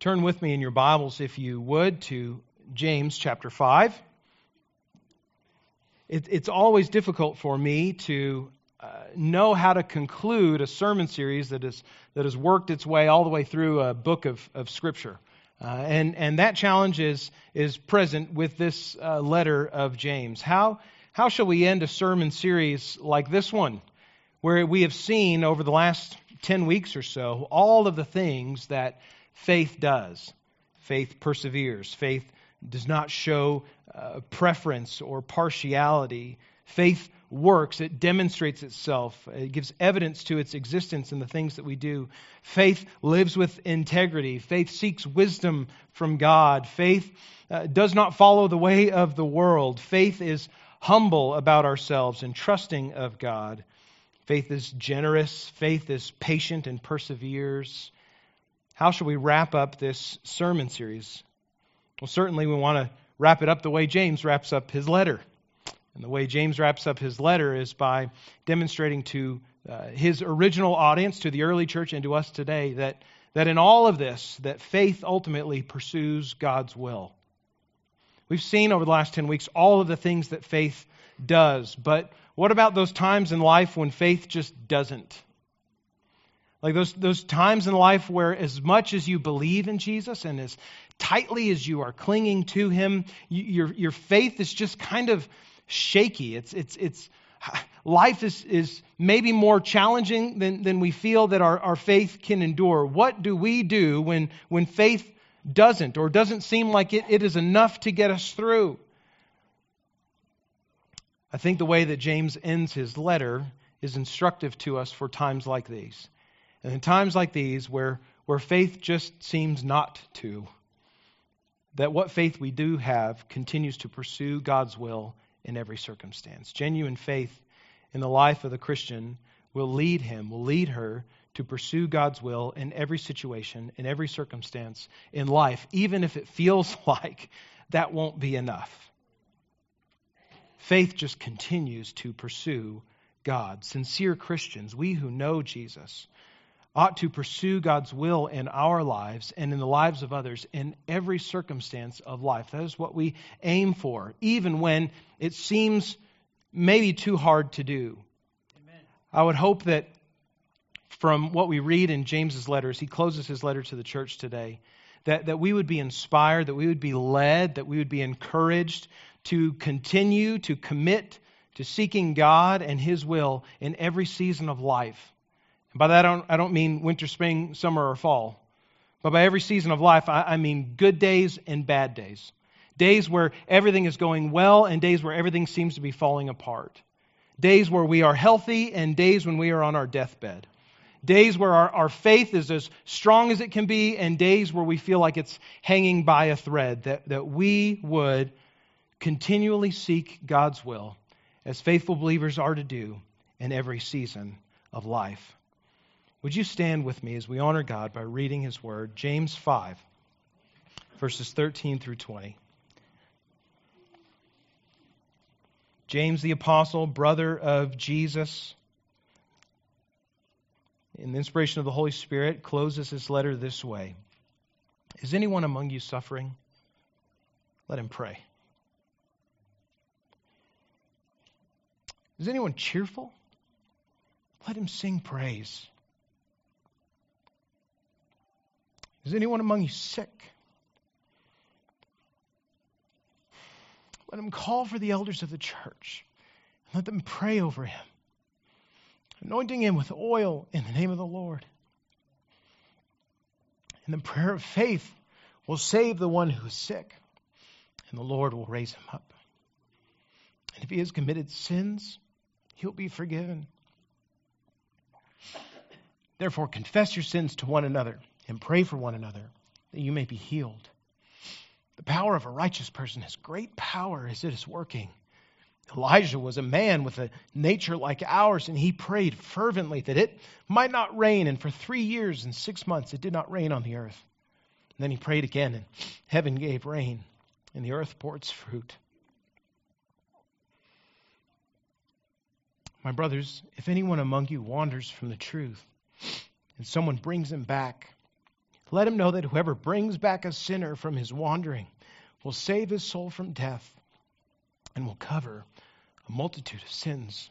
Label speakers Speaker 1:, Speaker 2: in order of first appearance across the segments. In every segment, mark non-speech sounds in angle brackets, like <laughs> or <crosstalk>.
Speaker 1: Turn with me in your Bibles, if you would, to James chapter 5. It, it's always difficult for me to uh, know how to conclude a sermon series that, is, that has worked its way all the way through a book of, of Scripture. Uh, and, and that challenge is, is present with this uh, letter of James. How, how shall we end a sermon series like this one, where we have seen over the last 10 weeks or so all of the things that faith does. Faith perseveres. Faith does not show uh, preference or partiality. Faith works, it demonstrates itself, it gives evidence to its existence in the things that we do. Faith lives with integrity. Faith seeks wisdom from God. Faith uh, does not follow the way of the world. Faith is humble about ourselves and trusting of God. Faith is generous. Faith is patient and perseveres. How shall we wrap up this sermon series? Well, certainly we want to wrap it up the way James wraps up his letter. And the way James wraps up his letter is by demonstrating to uh, his original audience, to the early church, and to us today, that, that in all of this, that faith ultimately pursues God's will. We've seen over the last 10 weeks all of the things that faith does, but what about those times in life when faith just doesn't? Like those, those times in life where, as much as you believe in Jesus and as tightly as you are clinging to Him, you, your, your faith is just kind of shaky. It's, it's, it's, life is, is maybe more challenging than, than we feel that our, our faith can endure. What do we do when, when faith doesn't or doesn't seem like it, it is enough to get us through? I think the way that James ends his letter is instructive to us for times like these. And in times like these, where, where faith just seems not to, that what faith we do have continues to pursue God's will in every circumstance. Genuine faith in the life of the Christian will lead him, will lead her to pursue God's will in every situation, in every circumstance in life, even if it feels <laughs> like that won't be enough. Faith just continues to pursue God. Sincere Christians, we who know Jesus, ought to pursue God's will in our lives and in the lives of others in every circumstance of life. That is what we aim for, even when it seems maybe too hard to do. Amen. I would hope that from what we read in James's letters, he closes his letter to the church today, that, that we would be inspired, that we would be led, that we would be encouraged to continue to commit to seeking God and his will in every season of life and by that, I don't, I don't mean winter, spring, summer, or fall. But by every season of life, I, I mean good days and bad days. Days where everything is going well and days where everything seems to be falling apart. Days where we are healthy and days when we are on our deathbed. Days where our, our faith is as strong as it can be and days where we feel like it's hanging by a thread. That, that we would continually seek God's will as faithful believers are to do in every season of life. Would you stand with me as we honor God by reading his word? James 5, verses 13 through 20. James the Apostle, brother of Jesus, in the inspiration of the Holy Spirit, closes his letter this way Is anyone among you suffering? Let him pray. Is anyone cheerful? Let him sing praise. Is anyone among you sick? Let him call for the elders of the church and let them pray over him, anointing him with oil in the name of the Lord. And the prayer of faith will save the one who is sick, and the Lord will raise him up. And if he has committed sins, he'll be forgiven. Therefore, confess your sins to one another and pray for one another that you may be healed. The power of a righteous person has great power as it is working. Elijah was a man with a nature like ours, and he prayed fervently that it might not rain. And for three years and six months, it did not rain on the earth. And then he prayed again, and heaven gave rain, and the earth bore its fruit. My brothers, if anyone among you wanders from the truth, and someone brings him back, Let him know that whoever brings back a sinner from his wandering will save his soul from death and will cover a multitude of sins.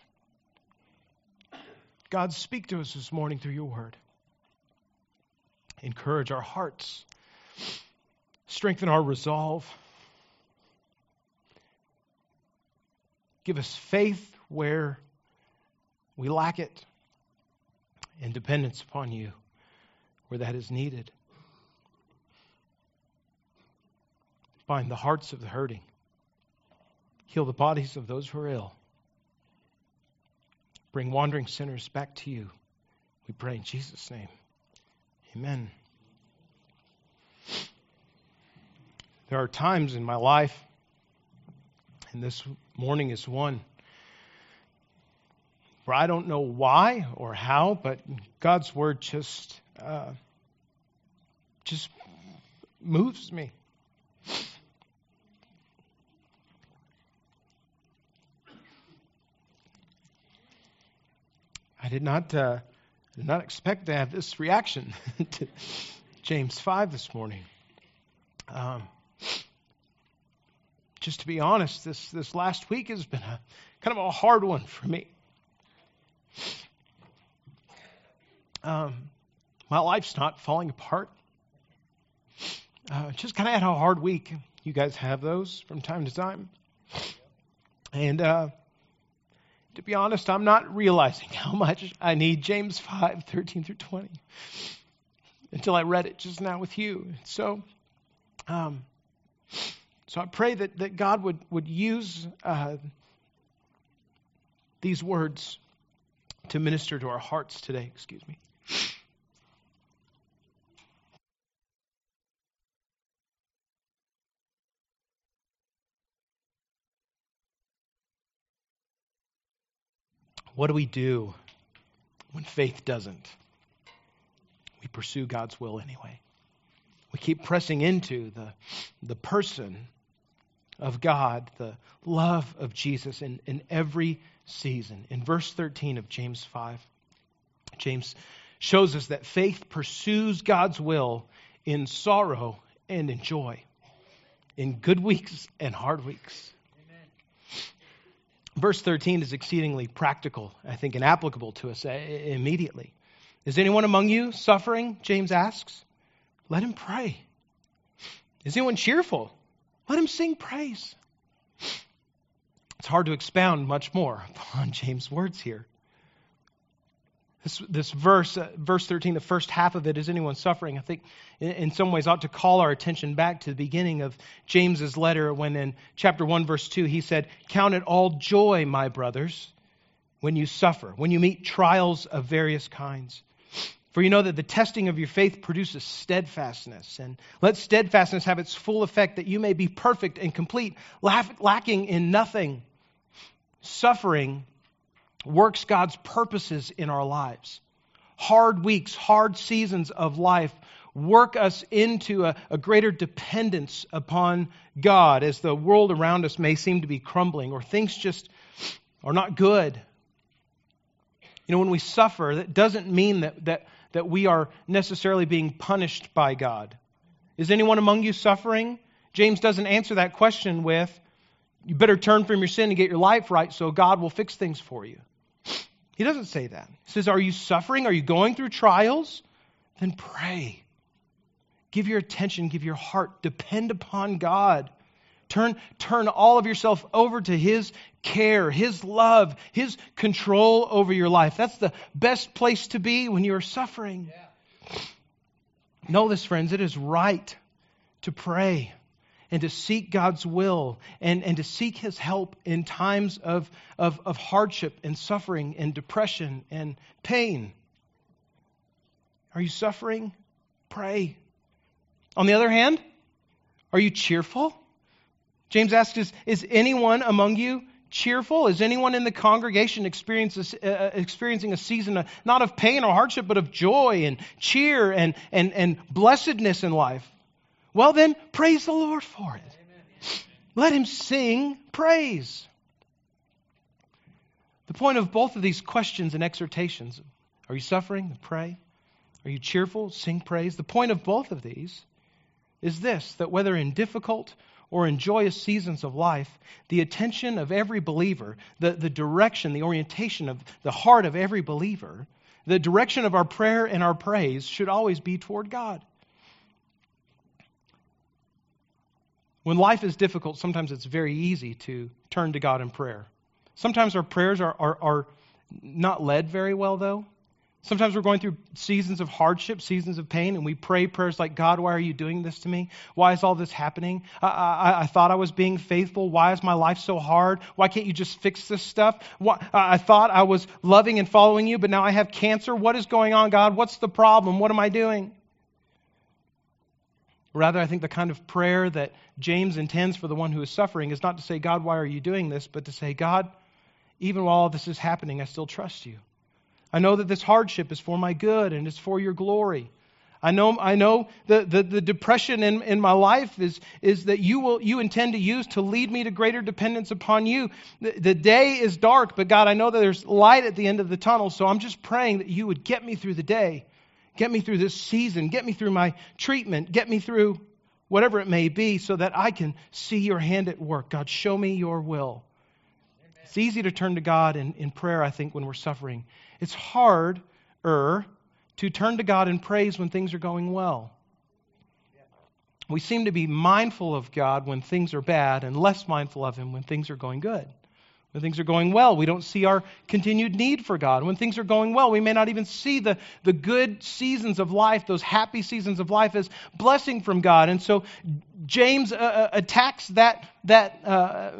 Speaker 1: God, speak to us this morning through your word. Encourage our hearts, strengthen our resolve. Give us faith where we lack it and dependence upon you where that is needed. Bind the hearts of the hurting, heal the bodies of those who are ill. Bring wandering sinners back to you. We pray in Jesus' name. Amen. There are times in my life, and this morning is one, where I don't know why or how, but God's word just uh, just moves me. I did not uh, did not expect to have this reaction <laughs> to James five this morning. Um, just to be honest, this this last week has been a kind of a hard one for me. Um, my life's not falling apart. Uh, just kind of had a hard week. You guys have those from time to time. And uh, to be honest, I'm not realizing <laughs> how much I need James 5 13 through 20 until I read it just now with you. So, um, so I pray that, that God would, would use uh, these words to minister to our hearts today. Excuse me. What do we do when faith doesn't? We pursue God's will anyway. We keep pressing into the, the person of God, the love of Jesus in, in every season. In verse 13 of James 5, James shows us that faith pursues God's will in sorrow and in joy, in good weeks and hard weeks. Verse 13 is exceedingly practical, I think, and applicable to us uh, immediately. Is anyone among you suffering? James asks. Let him pray. Is anyone cheerful? Let him sing praise. It's hard to expound much more <laughs> upon James' words here. This, this verse, uh, verse 13, the first half of it, is anyone suffering? I think in, in, some ways ought to call our attention back to the beginning of James's letter when in chapter 1, verse 2, he said, Count it all joy, my brothers, when you suffer, when you meet trials of various kinds. For you know that the testing of your faith produces steadfastness. And let steadfastness have its full effect that you may be perfect and complete, lacking in nothing. Suffering works God's purposes in our lives. Hard weeks, hard seasons of life work us into a, a, greater dependence upon God as the world around us may seem to be crumbling or things just are not good. You know, when we suffer, that doesn't mean that, that, that we are necessarily being punished by God. Is anyone among you suffering? James doesn't answer that question with, you better turn from your sin and get your life right so God will fix things for you. He doesn't say that. He says, Are you suffering? Are you going through trials? Then pray. Give your attention, give your heart, depend upon God. Turn, turn all of yourself over to His care, His love, His control over your life. That's the best place to be when you are suffering. Yeah. Know this, friends, it is right to pray and to seek God's will and, and to seek His help in times of, of, of hardship and suffering and depression and pain. Are you suffering? Pray. On the other hand, are you cheerful? James asks, Is, is anyone among you cheerful? Is anyone in the congregation uh, uh, experiencing a season of, not of pain or hardship, but of joy and cheer and, and, and blessedness in life? Well, then, praise the Lord for it. Let him sing praise. The point of both of these questions and exhortations are you suffering? Pray. Are you cheerful? Sing praise. The point of both of these is this that whether in difficult or in joyous seasons of life, the attention of every believer, the, the direction, the orientation of the heart of every believer, the direction of our prayer and our praise should always be toward God. When life is difficult, sometimes it's very easy to turn to God in prayer. Sometimes our prayers are, are, are not led very well, though. Sometimes we're going through seasons of hardship, seasons of pain, and we pray prayers like, God, why are you doing this to me? Why is all this happening? I, I, I thought I was being faithful. Why is my life so hard? Why can't you just fix this stuff? Why, I thought I was loving and following you, but now I have cancer. What is going on, God? What's the problem? What am I doing? Rather, I think the kind of prayer that James intends for the one who is suffering is not to say, God, why are you doing this? but to say, God, even while all this is happening, I still trust you. I know that this hardship is for my good and it's for your glory. I know, I know the, the, the, depression in, in my life is, is that you, will, you intend to use to lead me to greater dependence upon you. The, the day is dark, but God, I know that there's light at the end of the tunnel, so I'm just praying that you would get me through the day, get me through this season, get me through my treatment, get me through whatever it may be, so that I can see your hand at work. God, show me your will. Amen. It's easy to turn to God in, in prayer, I think, when we're suffering. It's harder to turn to God in praise when things are going well. We seem to be mindful of God when things are bad and less mindful of Him when things are going good. When things are going well, we don't see our continued need for God. When things are going well, we may not even see the, the good seasons of life, those happy seasons of life, as blessing from God. And so James uh, uh attacks that, that uh,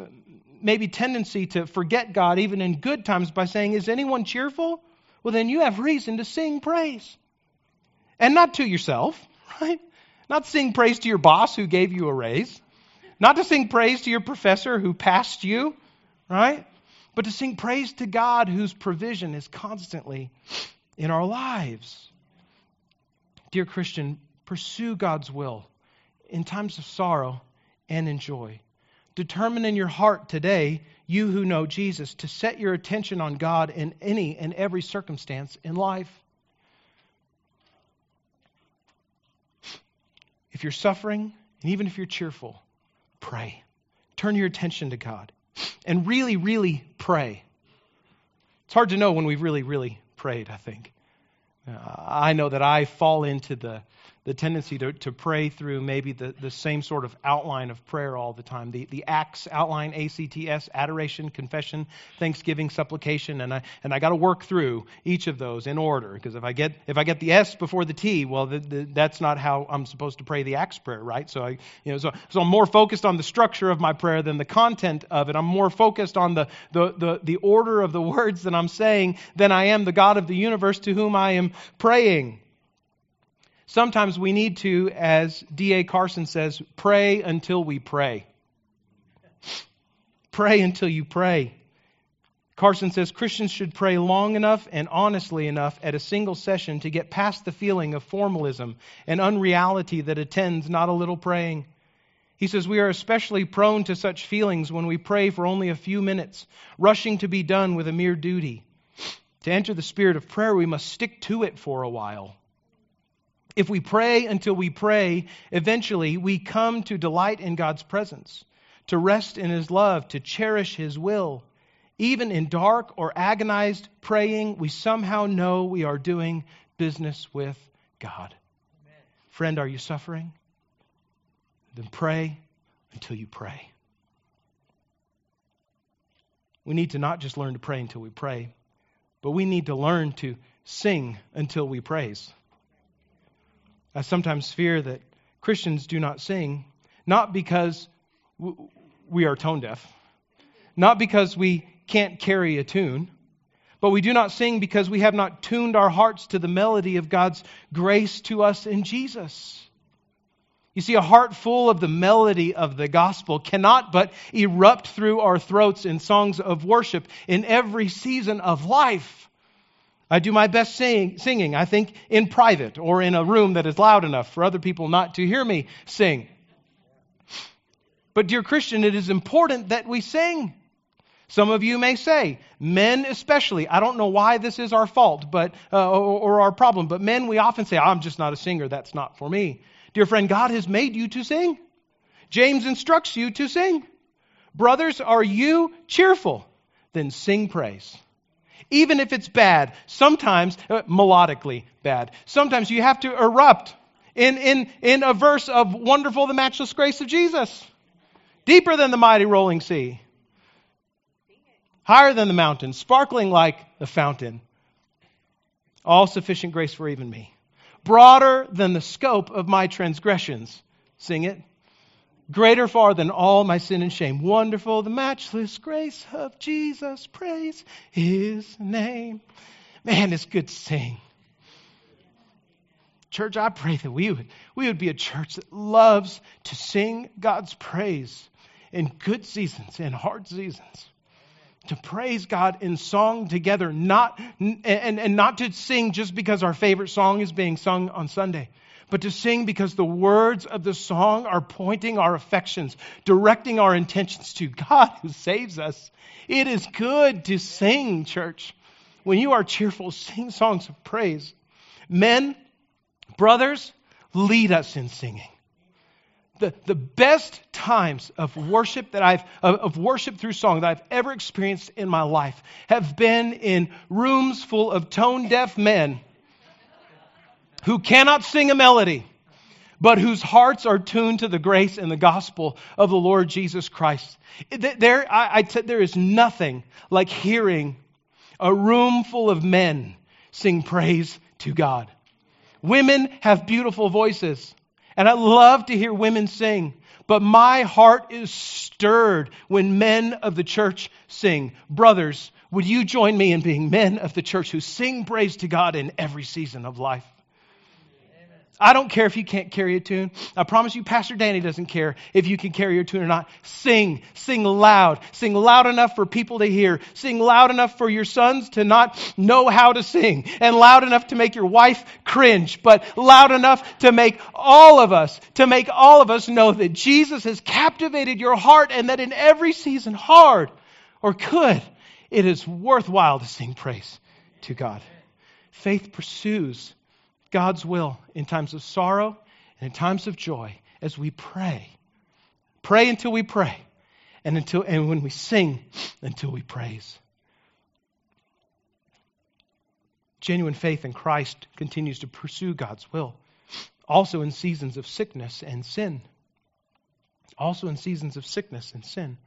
Speaker 1: maybe tendency to forget God even in good times by saying, Is anyone cheerful? well, then you have reason to sing praise. And not to yourself, <laughs> right? Not sing praise to your boss who gave you a raise. Not to sing praise to your professor who passed you, right? But to sing praise to God whose provision is constantly in our lives. Dear Christian, pursue God's will in times of sorrow and in joy. Determine in your heart today you who know Jesus, to set your attention on God in any and every circumstance in life. If you're suffering, and even if you're cheerful, pray. Turn your attention to God. And really, really pray. It's hard to know when we've really, really prayed, I think. Uh, I know that I fall into the the tendency to, to pray through maybe the, the same sort of outline of prayer all the time. The, the ACTS outline, A-C-T-S, adoration, confession, thanksgiving, supplication, and I, and I got to work through each of those in order, because if I get, if I get the S before the T, well, the, the, that's not how I'm supposed to pray the ACTS prayer, right? So, I, you know, so, so I'm more focused on the structure of my prayer than the content of it. I'm more focused on the, the, the, the order of the words that I'm saying than I am the God of the universe to whom I am praying. Sometimes we need to, as D.A. Carson says, pray until we pray. Pray until you pray. Carson says Christians should pray long enough and honestly enough at a single session to get past the feeling of formalism and unreality that attends not a little praying. He says we are especially prone to such feelings when we pray for only a few minutes, rushing to be done with a mere duty. To enter the spirit of prayer, we must stick to it for a while. If we pray until we pray, eventually we come to delight in God's presence, to rest in His love, to cherish His will. Even in dark or agonized praying, we somehow know we are doing business with God. Amen. Friend, are you suffering? Then pray until you pray. We need to not just learn to pray until we pray, but we need to learn to sing until we praise. I sometimes fear that Christians do not sing, not because we are tone deaf, not because we can't carry a tune, but we do not sing because we have not tuned our hearts to the melody of God's grace to us in Jesus. You see, a heart full of the melody of the gospel cannot but erupt through our throats in songs of worship in every season of life. I do my best sing, singing, I think, in private or in a room that is loud enough for other people not to hear me sing. But, dear Christian, it is important that we sing. Some of you may say, men especially, I don't know why this is our fault but, uh, or, or our problem, but men, we often say, I'm just not a singer, that's not for me. Dear friend, God has made you to sing. James instructs you to sing. Brothers, are you cheerful? Then sing praise. Even if it's bad, sometimes, uh, melodically bad, sometimes you have to erupt in, in, in a verse of wonderful the matchless grace of Jesus. Deeper than the mighty rolling sea higher than the mountains, sparkling like a fountain. All sufficient grace for even me. Broader than the scope of my transgressions. Sing it. Greater far than all my sin and shame. Wonderful the matchless grace of Jesus. Praise his name. Man, it's good to sing. Church, I pray that we would, we would be a church that loves to sing God's praise in good seasons and hard seasons to praise God in song together, not and, and not to sing just because our favorite song is being sung on Sunday, but to sing because the words of the song are pointing our affections, directing our intentions to God who saves us. It is good to sing, church. When you are cheerful, sing songs of praise. Men, brothers, lead us in singing the, the best times of worship that I've of, of worship through song that I've ever experienced in my life have been in rooms full of tone deaf men who cannot sing a melody but whose hearts are tuned to the grace and the gospel of the Lord Jesus Christ. There, I, I t- there is nothing like hearing a room full of men sing praise to God. Women have beautiful voices. And I love to hear women sing, but my heart is stirred when men of the church sing. Brothers, would you join me in being men of the church who sing praise to God in every season of life? I don't care if you can't carry a tune. I promise you, Pastor Danny doesn't care if you can carry your tune or not. Sing. Sing loud. Sing loud enough for people to hear. Sing loud enough for your sons to not know how to sing. And loud enough to make your wife cringe. But loud enough to make all of us, to make all of us know that Jesus has captivated your heart and that in every season, hard or good, it is worthwhile to sing praise to God. Faith pursues God's will in times of sorrow and in times of joy as we pray. Pray until we pray, and, until, and when we sing, until we praise. Genuine faith in Christ continues to pursue God's will, also in seasons of sickness and sin. Also in seasons of sickness and sin.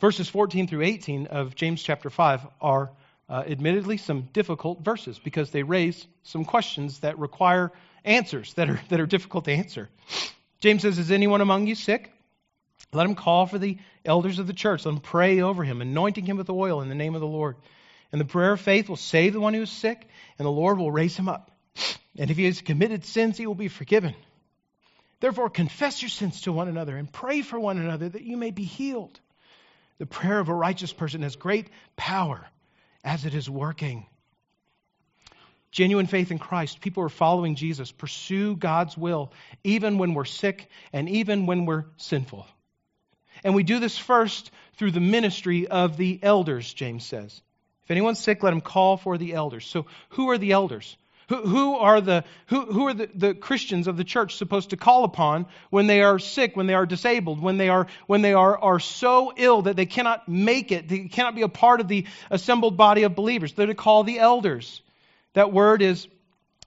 Speaker 1: Verses 14 through 18 of James chapter 5 are uh, admittedly some difficult verses because they raise some questions that require answers that are, <laughs> that are difficult to answer. James says, Is anyone among you sick? Let him call for the elders of the church. Let him pray over him, anointing him with oil in the name of the Lord. And the prayer of faith will save the one who is sick, and the Lord will raise him up. And if he has committed sins, he will be forgiven. Therefore, confess your sins to one another and pray for one another that you may be healed. The prayer of a righteous person has great power as it is working. Genuine faith in Christ, people are following Jesus, pursue God's will, even when we're sick and even when we're sinful. And we do this first through the ministry of the elders, James says. If anyone's sick, let him call for the elders. So, who are the elders? Who, who are, the, who, who are the, the Christians of the church supposed to call upon when they are sick, when they are disabled, when they are, when they are, are so ill that they cannot make it, they cannot be a part of the assembled body of believers? They're to call the elders. That word is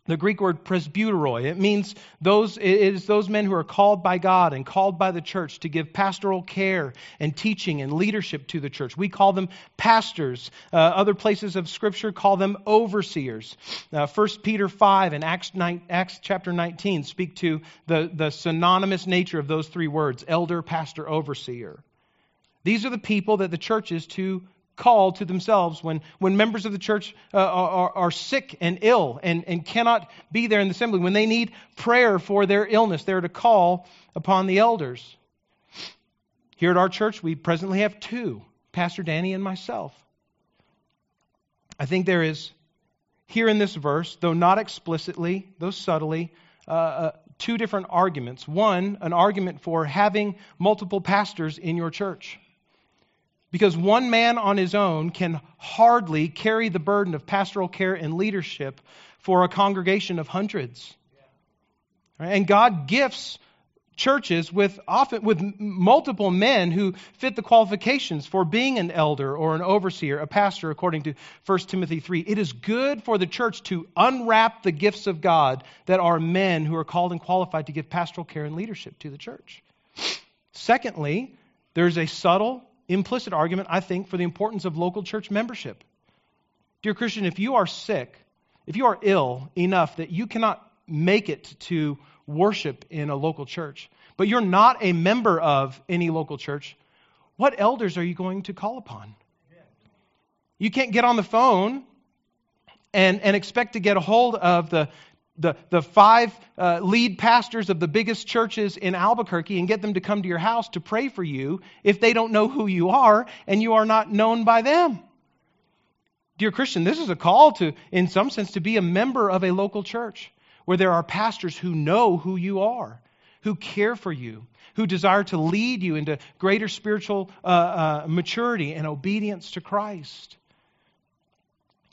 Speaker 1: the Greek word presbyteroi. It means those, it is those men who are called by God and called by the church to give pastoral care and teaching and leadership to the church. We call them pastors. Uh, other places of Scripture call them overseers. Uh, 1 Peter 5 and Acts, 9, Acts chapter 19 speak to the, the synonymous nature of those three words elder, pastor, overseer. These are the people that the church is to call to themselves when, when members of the church uh, are, are sick and ill and, and cannot be there in the assembly, when they need prayer for their illness, they're to call upon the elders. Here at our church, we presently have two Pastor Danny and myself. I think there is here in this verse, though not explicitly, though subtly, uh, uh, two different arguments. One, an argument for having multiple pastors in your church. Because one man on his own can hardly carry the burden of pastoral care and leadership for a congregation of hundreds. And God gifts churches with often with multiple men who fit the qualifications for being an elder or an overseer, a pastor according to 1 Timothy 3. It is good for the church to unwrap the gifts of God that are men who are called and qualified to give pastoral care and leadership to the church. Secondly, there's a subtle implicit argument I think for the importance of local church membership. Dear Christian, if you are sick, if you are ill enough that you cannot make it to worship in a local church, but you're not a member of any local church, what elders are you going to call upon? You can't get on the phone and, and expect to get a hold of the, the, the five uh, lead pastors of the biggest churches in Albuquerque and get them to come to your house to pray for you if they don't know who you are and you are not known by them. Dear Christian, this is a call to, in some sense, to be a member of a local church where there are pastors who know who you are, who care for you, who desire to lead you into greater spiritual uh, uh, maturity and obedience to Christ.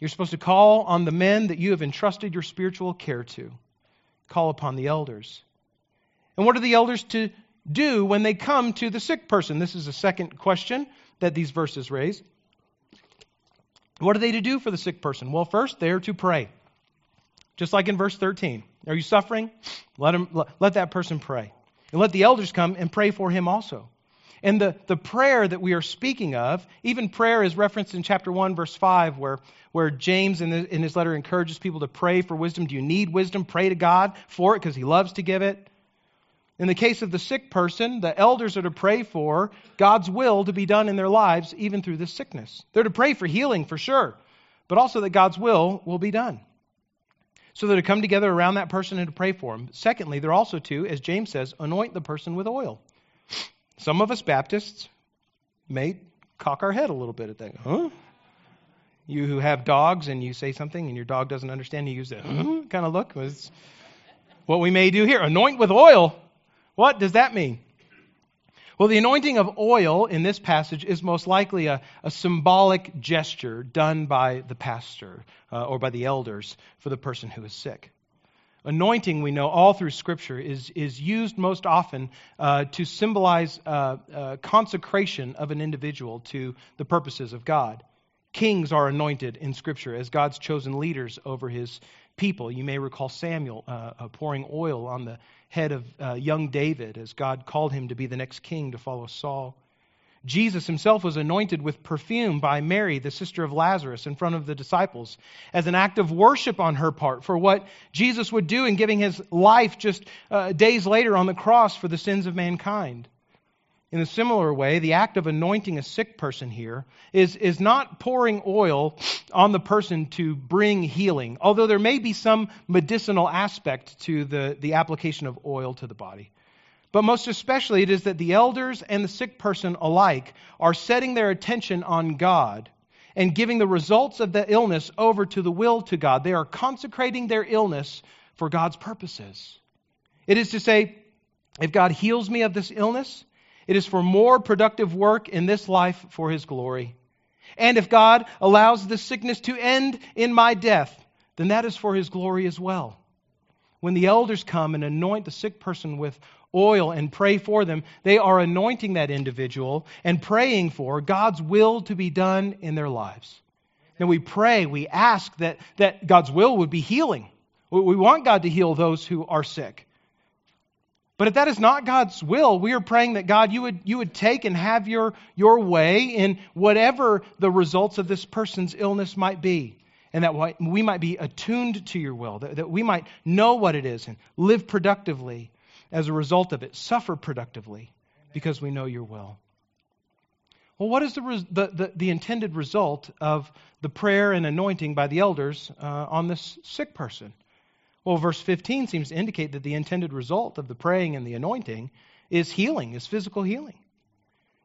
Speaker 1: You're supposed to call on the men that you have entrusted your spiritual care to. Call upon the elders. And what are the elders to do when they come to the sick person? This is a second question that these verses raise. What are they to do for the sick person? Well, first, they are to pray. Just like in verse 13. Are you suffering? Let, him, let that person pray. And let the elders come and pray for him also. And the, the prayer that we are speaking of, even prayer is referenced in chapter 1, verse 5, where, where James in, the, in his letter encourages people to pray for wisdom. Do you need wisdom? Pray to God for it because he loves to give it. In the case of the sick person, the elders are to pray for God's will to be done in their lives, even through this sickness. They're to pray for healing, for sure, but also that God's will will be done. So they're to come together around that person and to pray for him. Secondly, they're also to, as James says, anoint the person with oil. Some of us Baptists may cock our head a little bit at that. Huh? You who have dogs and you say something and your dog doesn't understand, you use that huh? kind of look. Was what we may do here. Anoint with oil. What does that mean? Well, the anointing of oil in this passage is most likely a, a symbolic gesture done by the pastor uh, or by the elders for the person who is sick. Anointing, we know all through Scripture, is, is used most often uh, to symbolize uh, uh consecration of an individual to the purposes of God. Kings are anointed in Scripture as God's chosen leaders over his people. You may recall Samuel uh, uh, pouring oil on the head of uh, young David as God called him to be the next king to follow Saul. Jesus himself was anointed with perfume by Mary, the sister of Lazarus, in front of the disciples as an act of worship on her part for what Jesus would do in giving his life just uh, days later on the cross for the sins of mankind. In a similar way, the act of anointing a sick person here is, is not pouring oil on the person to bring healing, although there may be some medicinal aspect to the, the application of oil to the body. But most especially, it is that the elders and the sick person alike are setting their attention on God and giving the results of the illness over to the will to God. They are consecrating their illness for God's purposes. It is to say, if God heals me of this illness, it is for more productive work in this life for His glory. And if God allows this sickness to end in my death, then that is for His glory as well. When the elders come and anoint the sick person with oil and pray for them, they are anointing that individual and praying for God's will to be done in their lives. Then we pray, we ask that, that God's will would be healing. We want God to heal those who are sick. But if that is not God's will, we are praying that God, you would, you would take and have your, your way in whatever the results of this person's illness might be. And that we might be attuned to your will, that, that we might know what it is and live productively as a result of it, suffer productively because we know your will. Well, what is the, the, the, the intended result of the prayer and anointing by the elders uh, on this sick person? Well, verse 15 seems to indicate that the intended result of the praying and the anointing is healing, is physical healing.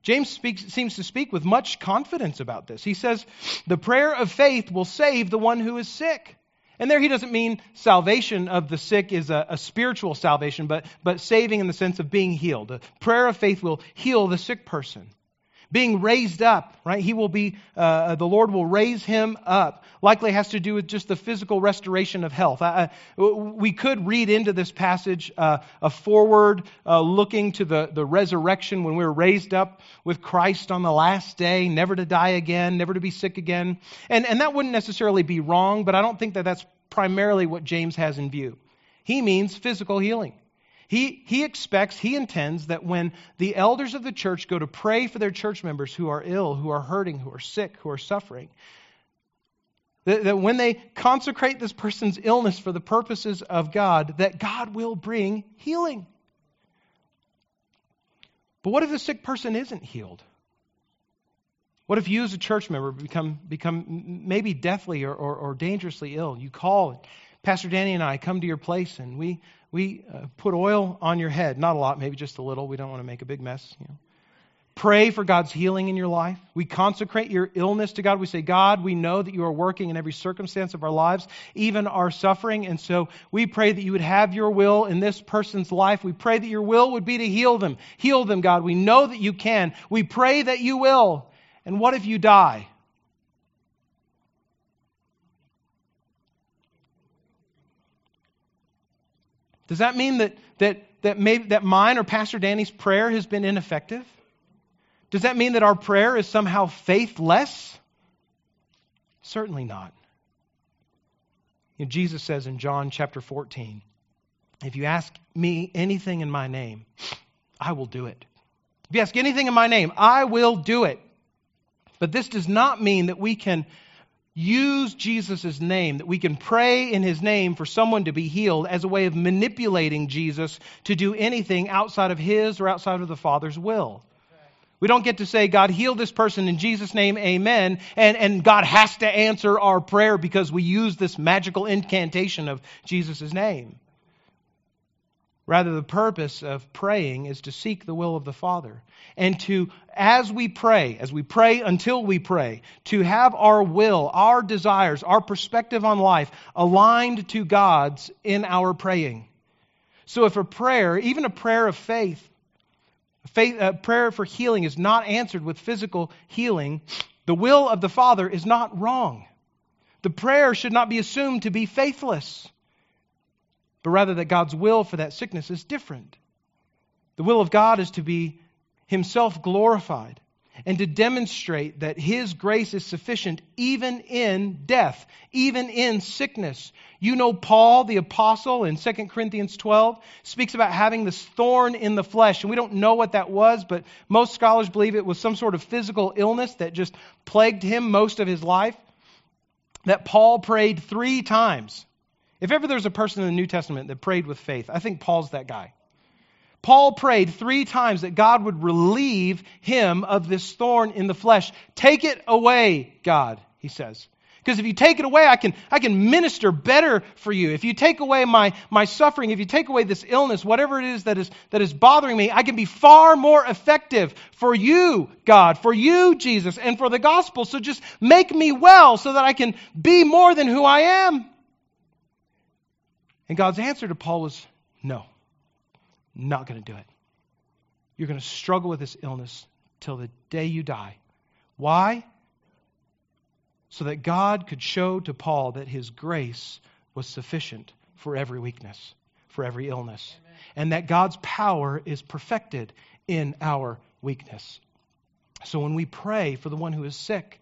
Speaker 1: James speaks, seems to speak with much confidence about this. He says, The prayer of faith will save the one who is sick. And there he doesn't mean salvation of the sick is a, a spiritual salvation, but, but saving in the sense of being healed. A prayer of faith will heal the sick person. Being raised up, right? He will be, uh, the Lord will raise him up. Likely has to do with just the physical restoration of health. I, we could read into this passage uh, a forward uh, looking to the, the resurrection when we're raised up with Christ on the last day, never to die again, never to be sick again. And, and that wouldn't necessarily be wrong, but I don't think that that's primarily what James has in view. He means physical healing. He, he expects, he intends that when the elders of the church go to pray for their church members who are ill, who are hurting, who are sick, who are suffering, that, that when they consecrate this person's illness for the purposes of God, that God will bring healing. But what if the sick person isn't healed? What if you, as a church member, become, become maybe deathly or, or, or dangerously ill? You call, Pastor Danny and I come to your place and we we uh, put oil on your head. Not a lot, maybe just a little. We don't want to make a big mess. You know. Pray for God's healing in your life. We consecrate your illness to God. We say, God, we know that you are working in every circumstance of our lives, even our suffering. And so we pray that you would have your will in this person's life. We pray that your will would be to heal them. Heal them, God. We know that you can. We pray that you will. And what if you die? Does that mean that, that, that, maybe, that mine or Pastor Danny's prayer has been ineffective? Does that mean that our prayer is somehow faithless? Certainly not. You know, Jesus says in John chapter 14, if you ask me anything in my name, I will do it. If you ask anything in my name, I will do it. But this does not mean that we can use Jesus' name, that we can pray in his name for someone to be healed as a way of manipulating Jesus to do anything outside of his or outside of the Father's will. We don't get to say, God, heal this person in Jesus' name, amen, and, and God has to answer our prayer because we use this magical incantation of Jesus' name. Rather, the purpose of praying is to seek the will of the Father. And to, as we pray, as we pray until we pray, to have our will, our desires, our perspective on life aligned to God's in our praying. So if a prayer, even a prayer of faith, faith a prayer for healing is not answered with physical healing, the will of the Father is not wrong. The prayer should not be assumed to be faithless but rather that God's will for that sickness is different. The will of God is to be Himself glorified and to demonstrate that His grace is sufficient even in death, even in sickness. You know, Paul, the apostle, in 2 Corinthians 12, speaks about having this thorn in the flesh. And we don't know what that was, but most scholars believe it was some sort of physical illness that just plagued him most of his life. That Paul prayed three times if ever there's a person in the New Testament that prayed with faith, I think Paul's that guy. Paul prayed three times that God would relieve him of this thorn in the flesh. Take it away, God, he says. Because if you take it away, I can, I can minister better for you. If you take away my, my suffering, if you take away this illness, whatever it is that is, that is bothering me, I can be far more effective for you, God, for you, Jesus, and for the gospel. So just make me well so that I can be more than who I am. And God's answer to Paul was no, not going to do it. You're going to struggle with this illness till the day you die. Why? So that God could show to Paul that his grace was sufficient for every weakness, for every illness, Amen. and that God's power is perfected in our weakness. So when we pray for the one who is sick,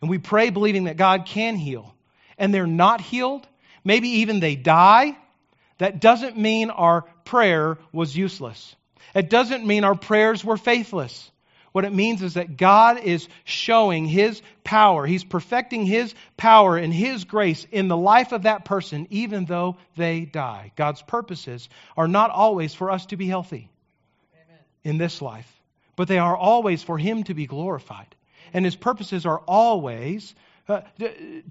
Speaker 1: and we pray believing that God can heal, and they're not healed, maybe even they die, that doesn't mean our prayer was useless. It doesn't mean our prayers were faithless. What it means is that God is showing His power. He's perfecting His power and His grace in the life of that person, even though they die. God's purposes are not always for us to be healthy Amen. in this life, but they are always for Him to be glorified. And His purposes are always uh,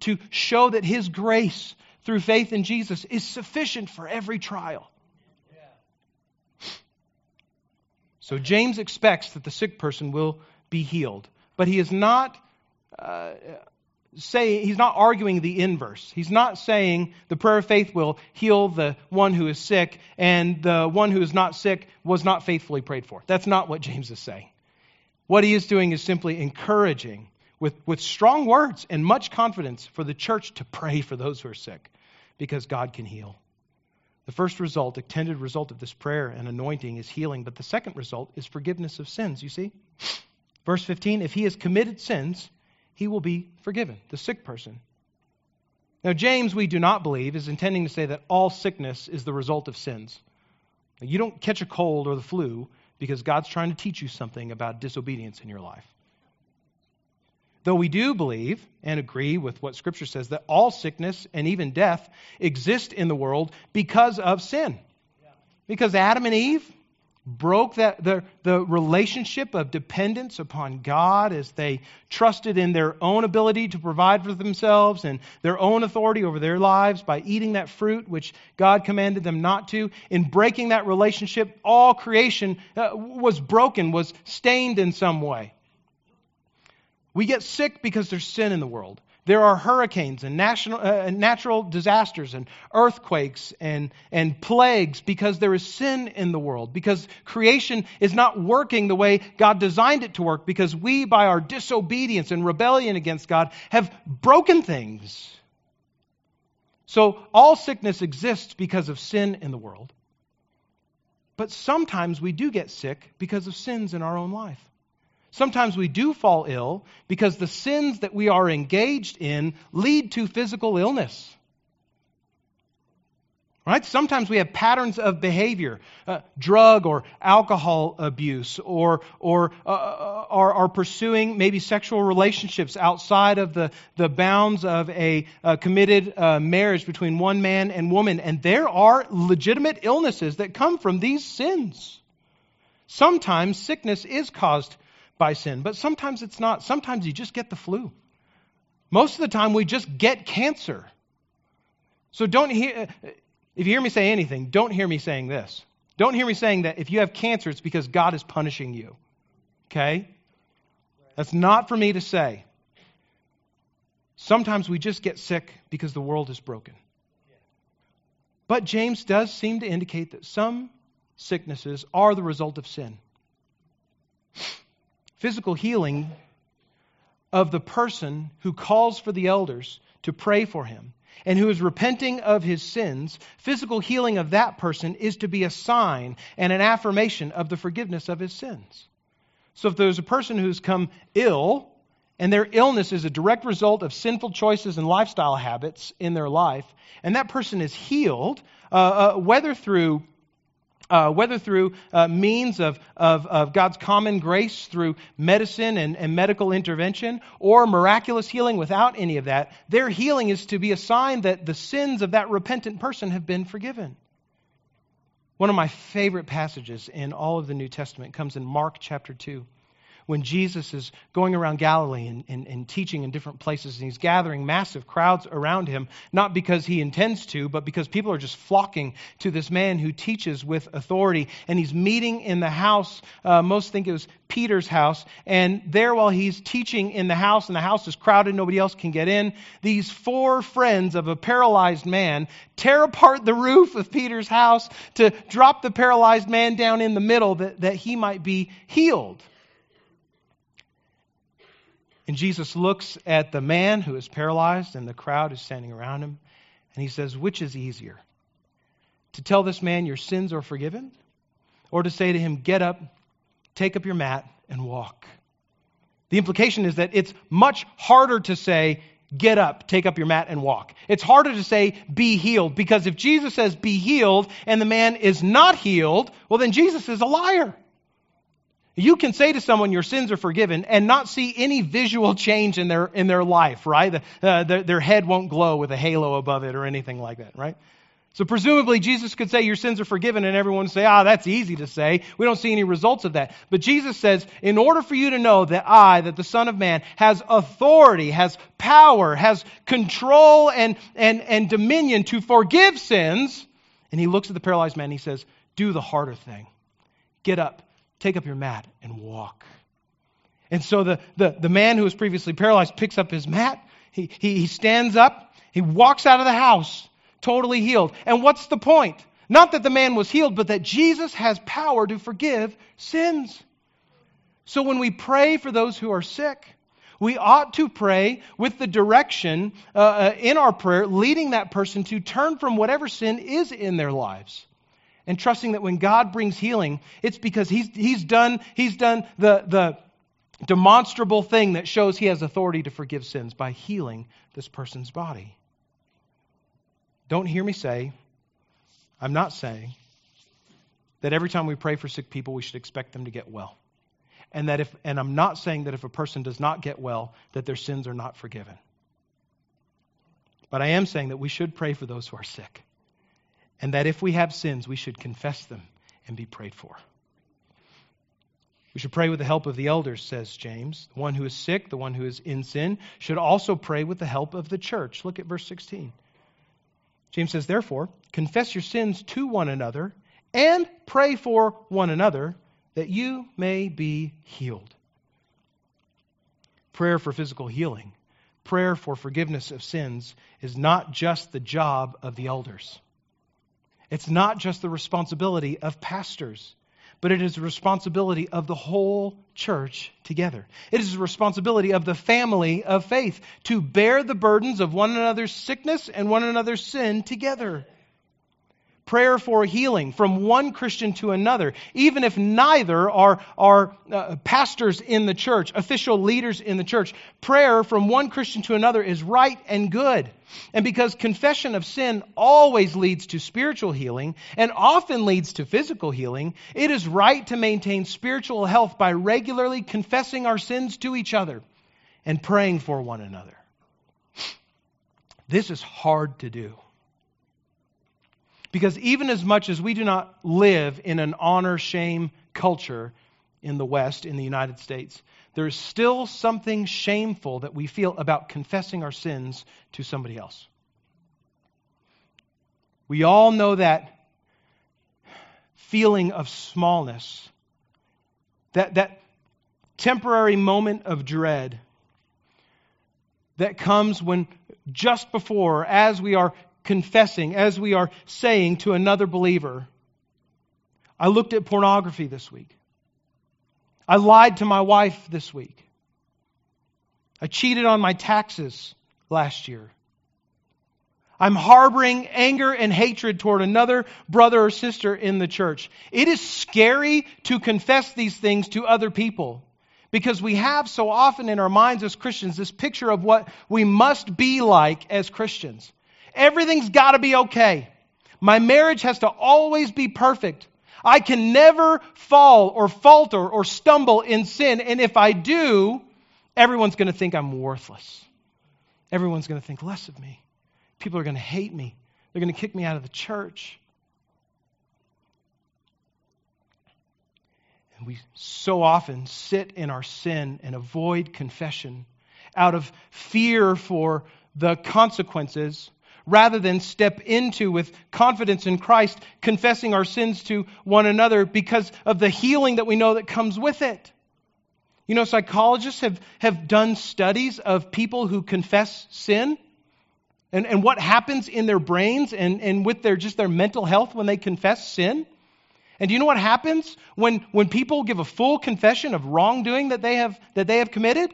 Speaker 1: to show that His grace through faith in Jesus is sufficient for every trial. So James expects that the sick person will be healed, but he is not uh, saying he's not arguing the inverse. He's not saying the prayer of faith will heal the one who is sick and the one who is not sick was not faithfully prayed for. That's not what James is saying. What he is doing is simply encouraging with, with strong words and much confidence for the church to pray for those who are sick because God can heal. The first result, intended result of this prayer and anointing is healing, but the second result is forgiveness of sins, you see? Verse 15 if he has committed sins, he will be forgiven, the sick person. Now, James, we do not believe, is intending to say that all sickness is the result of sins. You don't catch a cold or the flu because God's trying to teach you something about disobedience in your life. Though we do believe and agree with what Scripture says that all sickness and even death exist in the world because of sin. Because Adam and Eve broke that, the, the relationship of dependence upon God as they trusted in their own ability to provide for themselves and their own authority over their lives by eating that fruit which God commanded them not to. In breaking that relationship, all creation uh, was broken, was stained in some way. We get sick because there's sin in the world. There are hurricanes and national, uh, natural disasters and earthquakes and, and plagues because there is sin in the world, because creation is not working the way God designed it to work, because we, by our disobedience and rebellion against God, have broken things. So all sickness exists because of sin in the world. But sometimes we do get sick because of sins in our own life. Sometimes we do fall ill because the sins that we are engaged in lead to physical illness. Right? Sometimes we have patterns of behavior, uh, drug or alcohol abuse, or, or uh, uh are, are, pursuing maybe sexual relationships outside of the, the bounds of a uh, committed marriage between one man and woman. And there are legitimate illnesses that come from these sins. Sometimes sickness is caused by sin. But sometimes it's not. Sometimes you just get the flu. Most of the time, we just get cancer. So don't hear, if you hear me say anything, don't hear me saying this. Don't hear me saying that if you have cancer, it's because God is punishing you. Okay? That's not for me to say. Sometimes we just get sick because the world is broken. But James does seem to indicate that some sicknesses are the result of sin physical healing of the person who calls for the elders to pray for him and who is repenting of his sins, physical healing of that person is to be a sign and an affirmation of the forgiveness of his sins. So if there's a person who's come ill, and their illness is a direct result of sinful choices and lifestyle habits in their life, and that person is healed, uh, uh, whether through uh, whether through uh, means of, of, of, God's common grace, through medicine and, and, medical intervention, or miraculous healing without any of that, their healing is to be a sign that the sins of that repentant person have been forgiven. One of my favorite passages in all of the New Testament comes in Mark chapter 2 when Jesus is going around Galilee and, and, and, teaching in different places, and he's gathering massive crowds around him, not because he intends to, but because people are just flocking to this man who teaches with authority. And he's meeting in the house, uh, most think it was Peter's house, and there while he's teaching in the house, and the house is crowded, nobody else can get in, these four friends of a paralyzed man tear apart the roof of Peter's house to drop the paralyzed man down in the middle that, that he might be healed. And Jesus looks at the man who is paralyzed and the crowd is standing around him, and he says, Which is easier? To tell this man your sins are forgiven, or to say to him, Get up, take up your mat, and walk? The implication is that it's much harder to say, Get up, take up your mat, and walk. It's harder to say, Be healed, because if Jesus says, Be healed, and the man is not healed, well, then Jesus is a liar. You can say to someone your sins are forgiven and not see any visual change in their, in their life, right? Uh, their, their head won't glow with a halo above it or anything like that, right? So presumably Jesus could say your sins are forgiven and everyone would say, ah, that's easy to say. We don't see any results of that. But Jesus says, in order for you to know that I, that the Son of Man, has authority, has power, has control and, and, and dominion to forgive sins, and he looks at the paralyzed man and he says, do the harder thing. Get up, Take up your mat and walk. And so the, the, the man who was previously paralyzed picks up his mat. He, he, he stands up. He walks out of the house, totally healed. And what's the point? Not that the man was healed, but that Jesus has power to forgive sins. So when we pray for those who are sick, we ought to pray with the direction uh, uh, in our prayer, leading that person to turn from whatever sin is in their lives. And trusting that when God brings healing, it's because He's, he's done, he's done the, the demonstrable thing that shows He has authority to forgive sins by healing this person's body. Don't hear me say, I'm not saying that every time we pray for sick people, we should expect them to get well and that if and I'm not saying that if a person does not get well that their sins are not forgiven. But I am saying that we should pray for those who are sick. And that if we have sins, we should confess them and be prayed for. We should pray with the help of the elders, says James. The one who is sick, the one who is in sin, should also pray with the help of the church. Look at verse 16. James says, Therefore, confess your sins to one another and pray for one another that you may be healed. Prayer for physical healing, prayer for forgiveness of sins is not just the job of the elders. It's not just the responsibility of pastors, but it is the responsibility of the whole church together. It is the responsibility of the family of faith to bear the burdens of one another's sickness and one another's sin together prayer for healing from one Christian to another, even if neither are, are uh, pastors in the church, official leaders in the church. Prayer from one Christian to another is right and good. And because confession of sin always leads to spiritual healing and often leads to physical healing, it is right to maintain spiritual health by regularly confessing our sins to each other and praying for one another. This is hard to do. Because even as much as we do not live in an honor shame culture in the West, in the United States, there is still something shameful that we feel about confessing our sins to somebody else. We all know that feeling of smallness, that, that temporary moment of dread that comes when just before, as we are confessing, as we are saying to another believer, I looked at pornography this week. I lied to my wife this week. I cheated on my taxes last year. I'm harboring anger and hatred toward another brother or sister in the church. It is scary to confess these things to other people because we have so often in our minds as Christians this picture of what we must be like as Christians. Everything's got to be okay. My marriage has to always be perfect. I can never fall or falter or stumble in sin. And if I do, everyone's going to think I'm worthless. Everyone's going to think less of me. People are going to hate me. They're going to kick me out of the church. And we so often sit in our sin and avoid confession out of fear for the consequences rather than step into with confidence in Christ, confessing our sins to one another because of the healing that we know that comes with it. You know, psychologists have, have done studies of people who confess sin and, and what happens in their brains and, and with their just their mental health when they confess sin. And do you know what happens when, when people give a full confession of wrongdoing that they have that they have committed?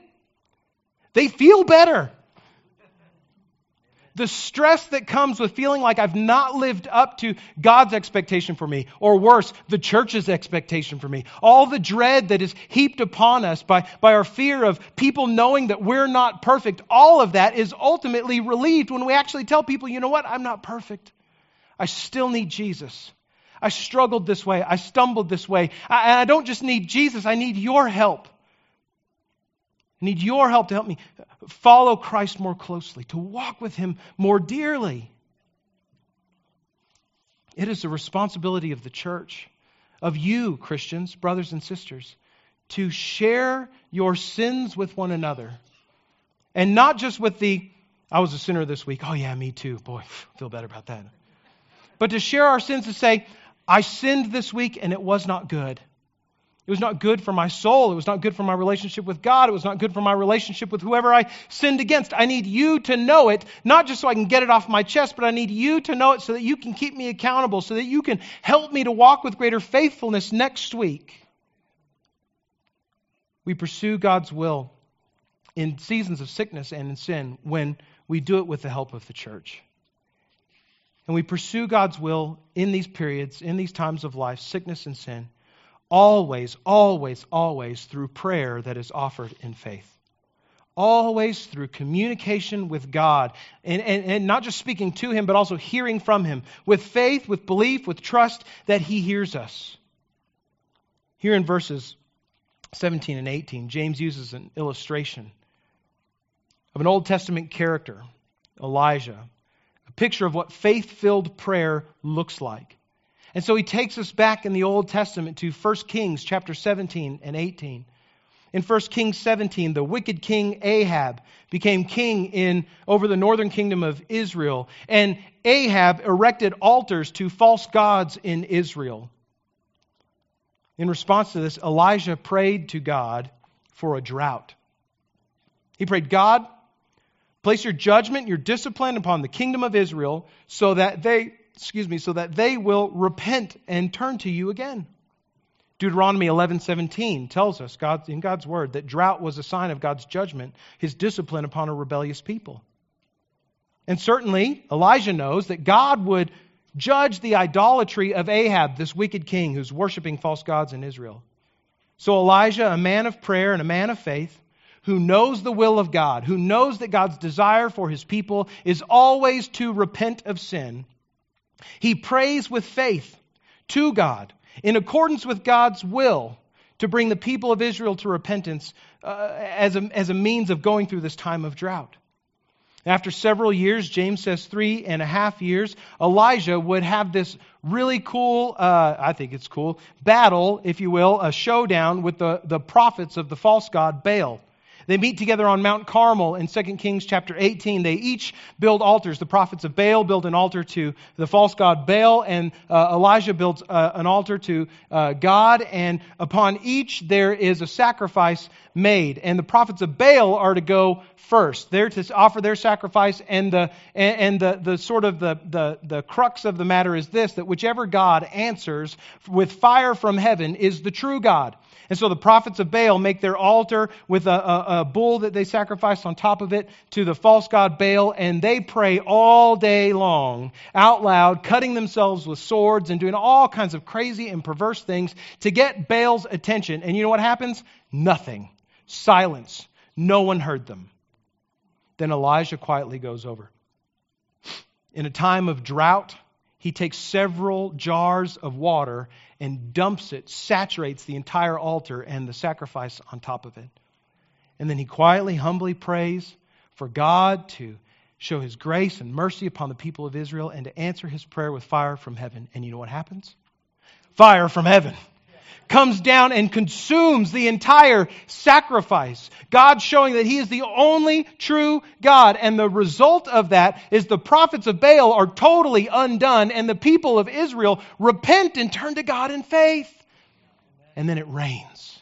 Speaker 1: They feel better the stress that comes with feeling like I've not lived up to God's expectation for me, or worse, the church's expectation for me. All the dread that is heaped upon us by, by our fear of people knowing that we're not perfect, all of that is ultimately relieved when we actually tell people, you know what, I'm not perfect. I still need Jesus. I struggled this way. I stumbled this way. I, and I don't just need Jesus, I need your help. Need your help to help me follow Christ more closely, to walk with him more dearly. It is the responsibility of the church, of you, Christians, brothers and sisters, to share your sins with one another. And not just with the, I was a sinner this week. Oh, yeah, me too. Boy, <laughs> feel better about that. But to share our sins to say, I sinned this week and it was not good. It was not good for my soul. It was not good for my relationship with God. It was not good for my relationship with whoever I sinned against. I need you to know it, not just so I can get it off my chest, but I need you to know it so that you can keep me accountable, so that you can help me to walk with greater faithfulness next week. We pursue God's will in seasons of sickness and in sin when we do it with the help of the church. And we pursue God's will in these periods, in these times of life, sickness and sin, always, always, always through prayer that is offered in faith. Always through communication with God. And, and, and not just speaking to Him, but also hearing from Him with faith, with belief, with trust that He hears us. Here in verses 17 and 18, James uses an illustration of an Old Testament character, Elijah, a picture of what faith filled prayer looks like. And so he takes us back in the Old Testament to 1 Kings chapter 17 and 18. In 1 Kings 17, the wicked king Ahab became king in over the northern kingdom of Israel, and Ahab erected altars to false gods in Israel. In response to this, Elijah prayed to God for a drought. He prayed, God, place your judgment, your discipline upon the kingdom of Israel so that they, excuse me, so that they will repent and turn to you again. Deuteronomy 11:17 tells us God in God's word that drought was a sign of God's judgment, his discipline upon a rebellious people. And certainly Elijah knows that God would judge the idolatry of Ahab, this wicked king who's worshiping false gods in Israel. So Elijah, a man of prayer and a man of faith, who knows the will of God, who knows that God's desire for his people is always to repent of sin, he prays with faith to God in accordance with God's will to bring the people of Israel to repentance uh, as, a, as a means of going through this time of drought. After several years, James says three and a half years, Elijah would have this really cool, uh, I think it's cool, battle, if you will, a showdown with the, the prophets of the false god Baal. They meet together on Mount Carmel in 2 Kings chapter 18. They each build altars. The prophets of Baal build an altar to the false god Baal, and uh, Elijah builds uh, an altar to uh, God. And upon each there is a sacrifice made. And the prophets of Baal are to go first. They're to offer their sacrifice. And the, and the, the sort of the, the, the crux of the matter is this that whichever God answers with fire from heaven is the true God. And so the prophets of Baal make their altar with a, a, a, bull that they sacrifice on top of it to the false god Baal, and they pray all day long, out loud, cutting themselves with swords and doing all kinds of crazy and perverse things to get Baal's attention. And you know what happens? Nothing. Silence. No one heard them. Then Elijah quietly goes over. In a time of drought, he takes several jars of water and dumps it, saturates the entire altar and the sacrifice on top of it. And then he quietly, humbly prays for God to show his grace and mercy upon the people of Israel and to answer his prayer with fire from heaven. And you know what happens? Fire from heaven comes down and consumes the entire sacrifice. God showing that He is the only true God. And the result of that is the prophets of Baal are totally undone, and the people of Israel repent and turn to God in faith. And then it rains.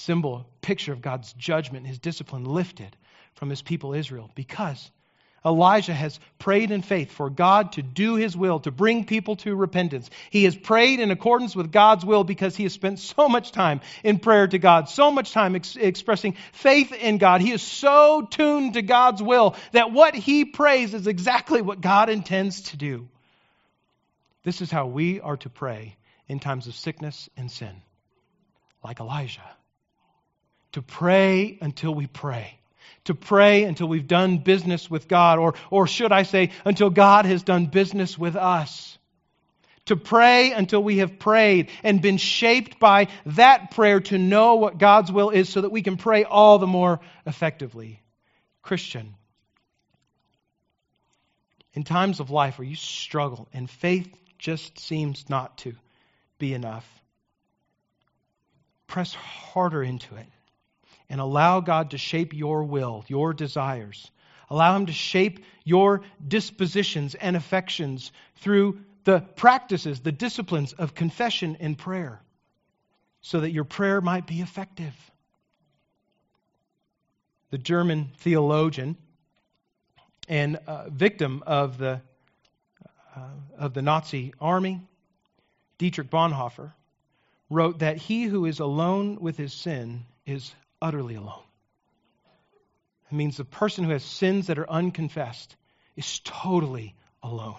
Speaker 1: Symbol, picture of God's judgment, His discipline lifted from His people Israel because Elijah has prayed in faith for God to do his will, to bring people to repentance. He has prayed in accordance with God's will because he has spent so much time in prayer to God, so much time ex- expressing faith in God. He is so tuned to God's will that what he prays is exactly what God intends to do. This is how we are to pray in times of sickness and sin, like Elijah. To pray until we pray to pray until we've done business with God, or, or should I say, until God has done business with us. To pray until we have prayed and been shaped by that prayer to know what God's will is so that we can pray all the more effectively. Christian, in times of life where you struggle and faith just seems not to be enough, press harder into it and allow God to shape your will, your desires. Allow Him to shape your dispositions and affections through the practices, the disciplines of confession and prayer, so that your prayer might be effective. The German theologian and uh, victim of the, uh, of the Nazi army, Dietrich Bonhoeffer, wrote that he who is alone with his sin is utterly alone. It means the person who has sins that are unconfessed is totally alone.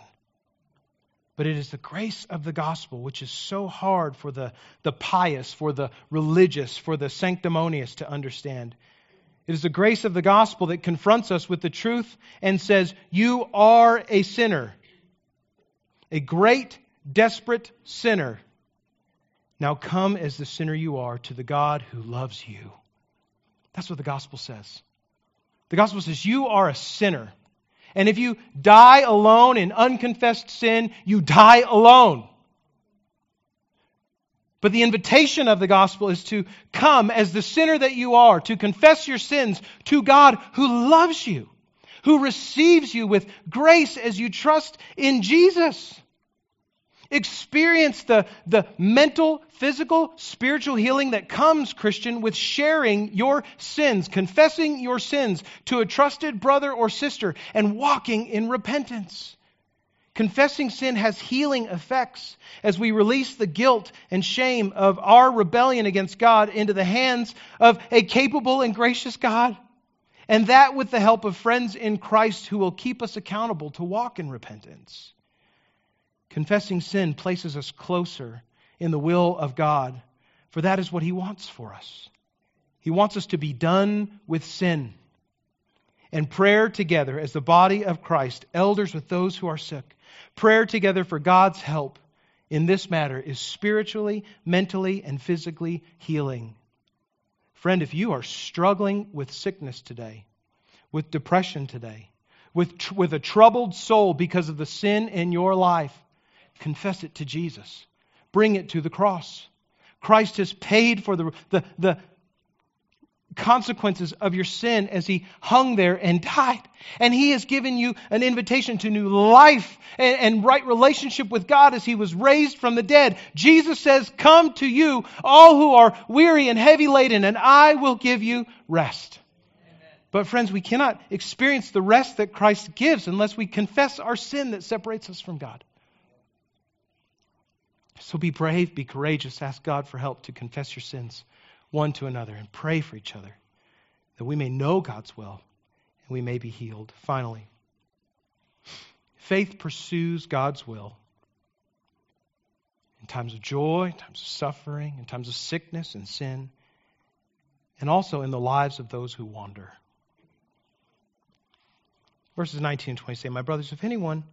Speaker 1: But it is the grace of the gospel which is so hard for the, the pious, for the religious, for the sanctimonious to understand. It is the grace of the gospel that confronts us with the truth and says, You are a sinner, a great, desperate sinner. Now come as the sinner you are to the God who loves you. That's what the gospel says. The gospel says, You are a sinner. And if you die alone in unconfessed sin, you die alone. But the invitation of the gospel is to come as the sinner that you are, to confess your sins to God who loves you, who receives you with grace as you trust in Jesus. Experience the, the mental, physical, spiritual healing that comes, Christian, with sharing your sins, confessing your sins to a trusted brother or sister, and walking in repentance. Confessing sin has healing effects as we release the guilt and shame of our rebellion against God into the hands of a capable and gracious God. And that with the help of friends in Christ who will keep us accountable to walk in repentance. Confessing sin places us closer in the will of God, for that is what He wants for us. He wants us to be done with sin. And prayer together as the body of Christ, elders with those who are sick, prayer together for God's help in this matter is spiritually, mentally, and physically healing. Friend, if you are struggling with sickness today, with depression today, with, with a troubled soul because of the sin in your life, confess it to Jesus. Bring it to the cross. Christ has paid for the, the, the consequences of your sin as he hung there and died. And he has given you an invitation to new life and, and, right relationship with God as he was raised from the dead. Jesus says, Come to you, all who are weary and heavy laden, and I will give you rest. But, friends, we cannot experience the rest that Christ gives unless we confess our sin that separates us from God. So be brave, be courageous, ask God for help to confess your sins one to another and pray for each other that we may know God's will and we may be healed. Finally, faith pursues God's will in times of joy, in times of suffering, in times of sickness and sin, and also in the lives of those who wander. Verses 19 and 20 say, My brothers, if anyone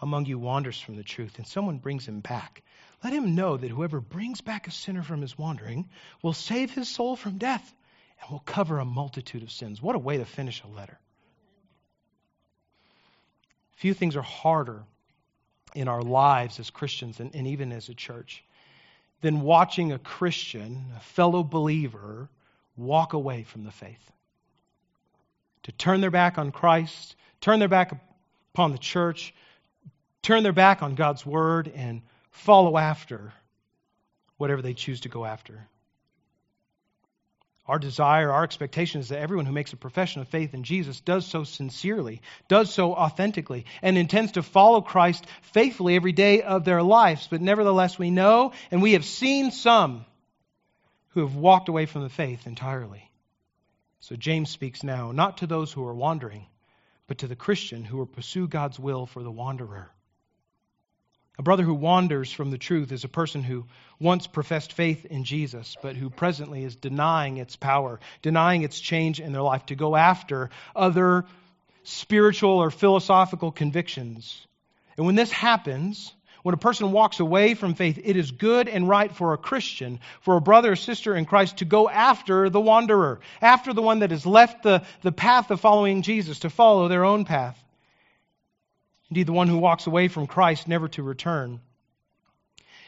Speaker 1: among you wanders from the truth and someone brings him back, let him know that whoever brings back a sinner from his wandering will save his soul from death and will cover a multitude of sins. What a way to finish a letter. Few things are harder in our lives as Christians and, and even as a church than watching a Christian, a fellow believer, walk away from the faith. To turn their back on Christ, turn their back upon the church, turn their back on God's word, and follow after whatever they choose to go after. Our desire, our expectation is that everyone who makes a profession of faith in Jesus does so sincerely, does so authentically, and intends to follow Christ faithfully every day of their lives. But nevertheless, we know and we have seen some who have walked away from the faith entirely. So James speaks now, not to those who are wandering, but to the Christian who will pursue God's will for the wanderer. A brother who wanders from the truth is a person who once professed faith in Jesus, but who presently is denying its power, denying its change in their life to go after other spiritual or philosophical convictions. And when this happens, when a person walks away from faith, it is good and right for a Christian, for a brother or sister in Christ to go after the wanderer, after the one that has left the, the path of following Jesus, to follow their own path. Indeed, the one who walks away from Christ never to return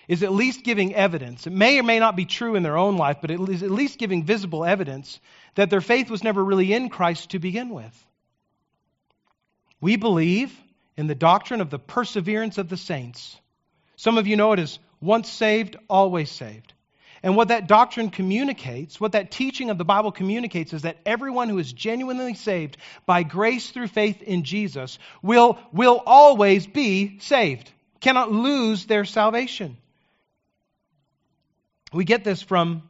Speaker 1: is at least giving evidence. It may or may not be true in their own life, but it is at least giving visible evidence that their faith was never really in Christ to begin with. We believe in the doctrine of the perseverance of the saints. Some of you know it as once saved, always saved. And what that doctrine communicates, what that teaching of the Bible communicates, is that everyone who is genuinely saved by grace through faith in Jesus will, will always be saved, cannot lose their salvation. We get this from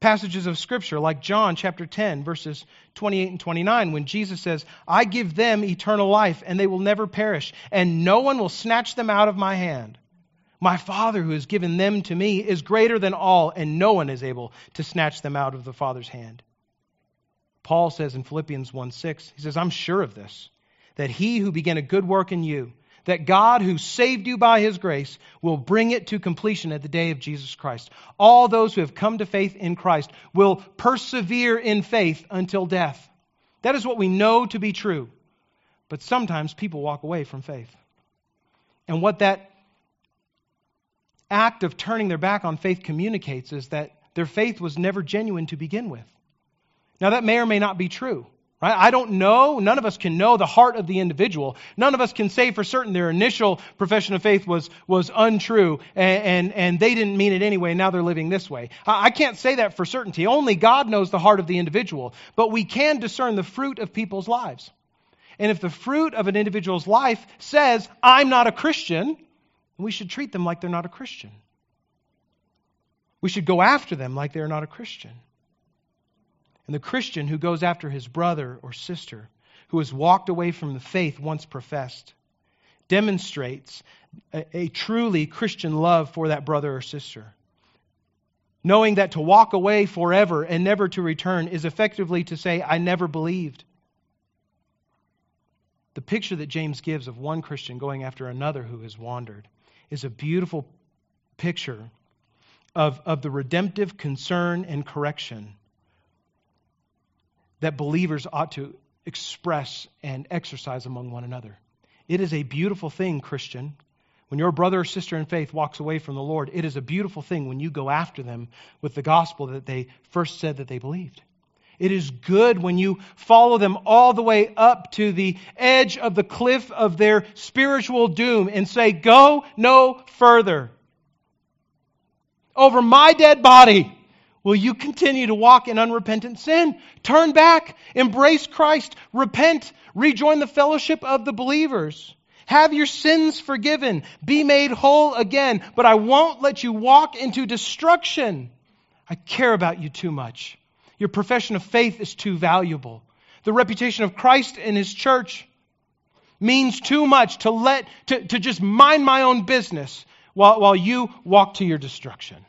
Speaker 1: passages of Scripture like John chapter 10, verses 28 and 29, when Jesus says, I give them eternal life, and they will never perish, and no one will snatch them out of my hand. My Father, who has given them to me, is greater than all, and no one is able to snatch them out of the Father's hand. Paul says in Philippians 1 6, he says, I'm sure of this, that he who began a good work in you that God, who saved you by his grace, will bring it to completion at the day of Jesus Christ. All those who have come to faith in Christ will persevere in faith until death. That is what we know to be true. But sometimes people walk away from faith. And what that act of turning their back on faith communicates is that their faith was never genuine to begin with. Now, that may or may not be true. Right? I don't know. None of us can know the heart of the individual. None of us can say for certain their initial profession of faith was, was untrue and, and, and they didn't mean it anyway, now they're living this way. I, I can't say that for certainty. Only God knows the heart of the individual. But we can discern the fruit of people's lives. And if the fruit of an individual's life says, I'm not a Christian, we should treat them like they're not a Christian. We should go after them like they're not a Christian. And the Christian who goes after his brother or sister who has walked away from the faith once professed demonstrates a, a, truly Christian love for that brother or sister. Knowing that to walk away forever and never to return is effectively to say, I never believed. The picture that James gives of one Christian going after another who has wandered is a beautiful picture of, of the redemptive concern and correction that believers ought to express and exercise among one another. It is a beautiful thing, Christian. When your brother or sister in faith walks away from the Lord, it is a beautiful thing when you go after them with the gospel that they first said that they believed. It is good when you follow them all the way up to the edge of the cliff of their spiritual doom and say, Go no further. Over my dead body, Will you continue to walk in unrepentant sin? Turn back, embrace Christ, repent, rejoin the fellowship of the believers. Have your sins forgiven, be made whole again, but I won't let you walk into destruction. I care about you too much. Your profession of faith is too valuable. The reputation of Christ and his church means too much to let to, to just mind my own business while, while you walk to your destruction.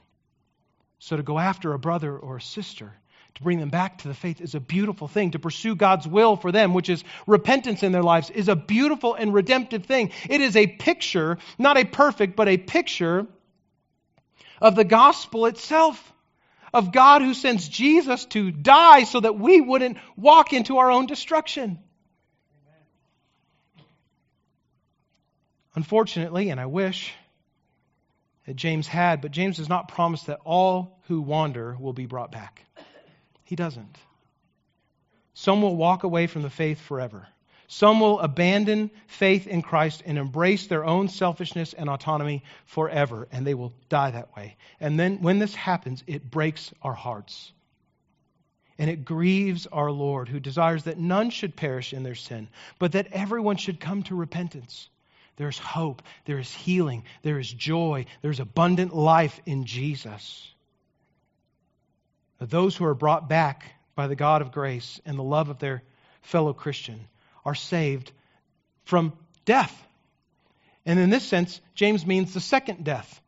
Speaker 1: So to go after a brother or a sister, to bring them back to the faith is a beautiful thing. To pursue God's will for them, which is repentance in their lives, is a beautiful and redemptive thing. It is a picture, not a perfect, but a picture of the gospel itself. Of God who sends Jesus to die so that we wouldn't walk into our own destruction. Unfortunately, and I wish, that James had, but James does not promise that all who wander will be brought back. He doesn't. Some will walk away from the faith forever. Some will abandon faith in Christ and embrace their own selfishness and autonomy forever, and they will die that way. And then when this happens, it breaks our hearts. And it grieves our Lord, who desires that none should perish in their sin, but that everyone should come to repentance. There's hope, there is healing, there is joy, there's abundant life in Jesus. Those who are brought back by the God of grace and the love of their fellow Christian are saved from death. And in this sense, James means the second death.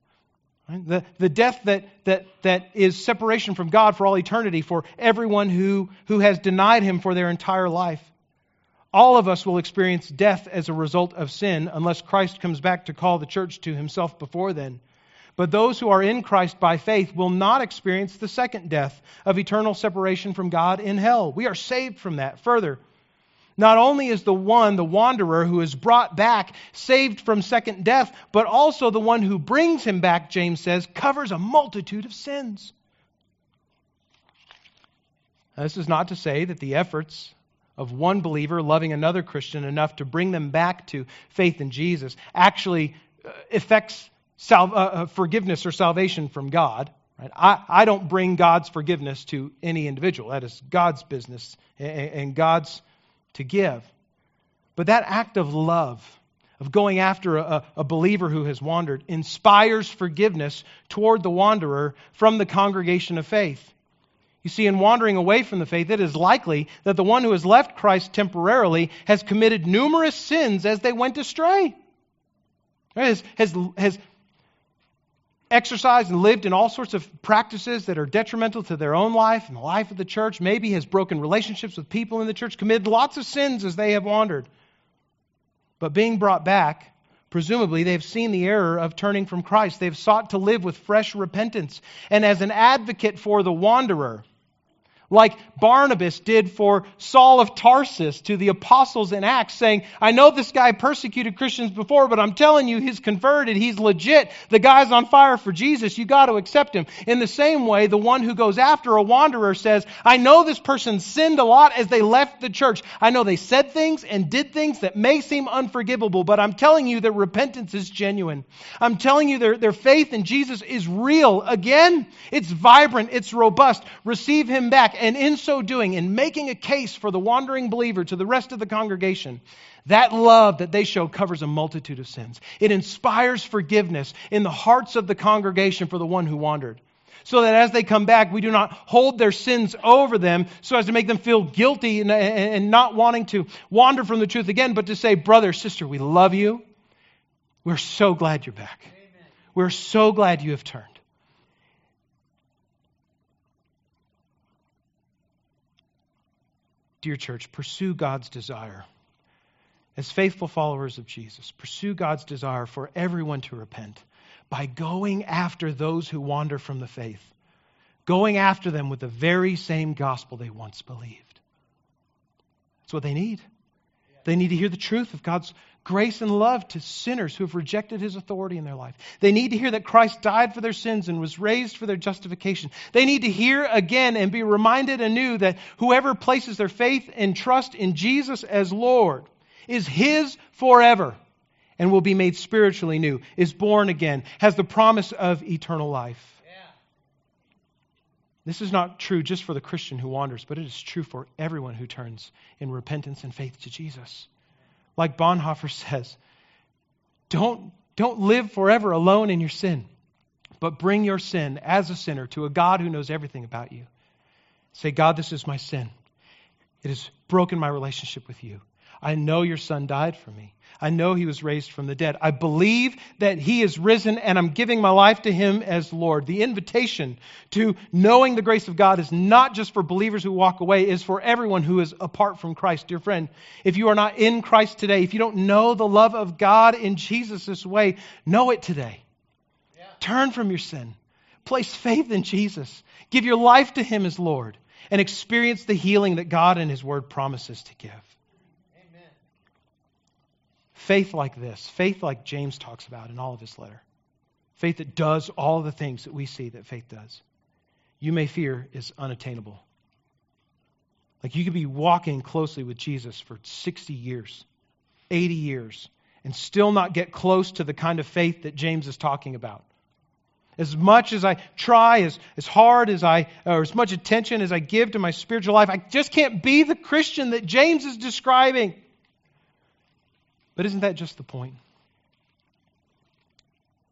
Speaker 1: Right? The, the death that, that, that is separation from God for all eternity for everyone who, who has denied Him for their entire life. All of us will experience death as a result of sin unless Christ comes back to call the church to himself before then. But those who are in Christ by faith will not experience the second death of eternal separation from God in hell. We are saved from that. Further, not only is the one, the wanderer who is brought back, saved from second death, but also the one who brings him back, James says, covers a multitude of sins. Now, this is not to say that the efforts of one believer loving another Christian enough to bring them back to faith in Jesus actually uh, affects sal- uh, uh, forgiveness or salvation from God. Right? I, I don't bring God's forgiveness to any individual. That is God's business and, and God's to give. But that act of love, of going after a, a, believer who has wandered inspires forgiveness toward the wanderer from the congregation of faith. You see, in wandering away from the faith, it is likely that the one who has left Christ temporarily has committed numerous sins as they went astray. Has, has, has exercised and lived in all sorts of practices that are detrimental to their own life and the life of the church, maybe has broken relationships with people in the church, committed lots of sins as they have wandered. But being brought back, presumably they've seen the error of turning from Christ. They've sought to live with fresh repentance. And as an advocate for the wanderer, like Barnabas did for Saul of Tarsus to the apostles in Acts, saying, I know this guy persecuted Christians before, but I'm telling you, he's converted. He's legit. The guy's on fire for Jesus. You got to accept him. In the same way, the one who goes after a wanderer says, I know this person sinned a lot as they left the church. I know they said things and did things that may seem unforgivable, but I'm telling you that repentance is genuine. I'm telling you their, their faith in Jesus is real. Again, it's vibrant, it's robust. Receive him back and in so doing, in making a case for the wandering believer to the rest of the congregation, that love that they show covers a multitude of sins. It inspires forgiveness in the hearts of the congregation for the one who wandered. So that as they come back, we do not hold their sins over them so as to make them feel guilty and, and not wanting to wander from the truth again, but to say, brother, sister, we love you. We're so glad you're back. Amen. We're so glad you have turned. Dear church, pursue God's desire. As faithful followers of Jesus, pursue God's desire for everyone to repent by going after those who wander from the faith, going after them with the very same gospel they once believed. That's what they need. They need to hear the truth of God's grace and love to sinners who have rejected his authority in their life. They need to hear that Christ died for their sins and was raised for their justification. They need to hear again and be reminded anew that whoever places their faith and trust in Jesus as Lord is his forever and will be made spiritually new, is born again, has the promise of eternal life. This is not true just for the Christian who wanders, but it is true for everyone who turns in repentance and faith to Jesus like Bonhoeffer says, don't, don't live forever alone in your sin, but bring your sin as a sinner to a God who knows everything about you. Say, God, this is my sin. It has broken my relationship with you. I know your son died for me. I know he was raised from the dead. I believe that he is risen and I'm giving my life to him as Lord. The invitation to knowing the grace of God is not just for believers who walk away, is for everyone who is apart from Christ. Dear friend, if you are not in Christ today, if you don't know the love of God in Jesus this way, know it today. Yeah. Turn from your sin. Place faith in Jesus. Give your life to him as Lord and experience the healing that God and his word promises to give. Faith like this, faith like James talks about in all of his letter, faith that does all the things that we see that faith does, you may fear is unattainable. Like you could be walking closely with Jesus for 60 years, 80 years, and still not get close to the kind of faith that James is talking about. As much as I try, as, as hard as I, or as much attention as I give to my spiritual life, I just can't be the Christian that James is describing. But isn't that just the point?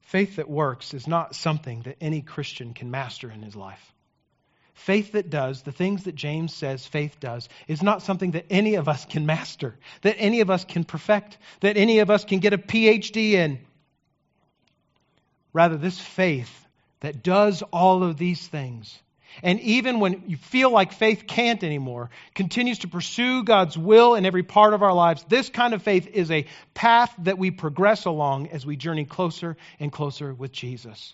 Speaker 1: Faith that works is not something that any Christian can master in his life. Faith that does the things that James says faith does is not something that any of us can master, that any of us can perfect, that any of us can get a PhD in. Rather, this faith that does all of these things and even when you feel like faith can't anymore, continues to pursue God's will in every part of our lives, this kind of faith is a path that we progress along as we journey closer and closer with Jesus.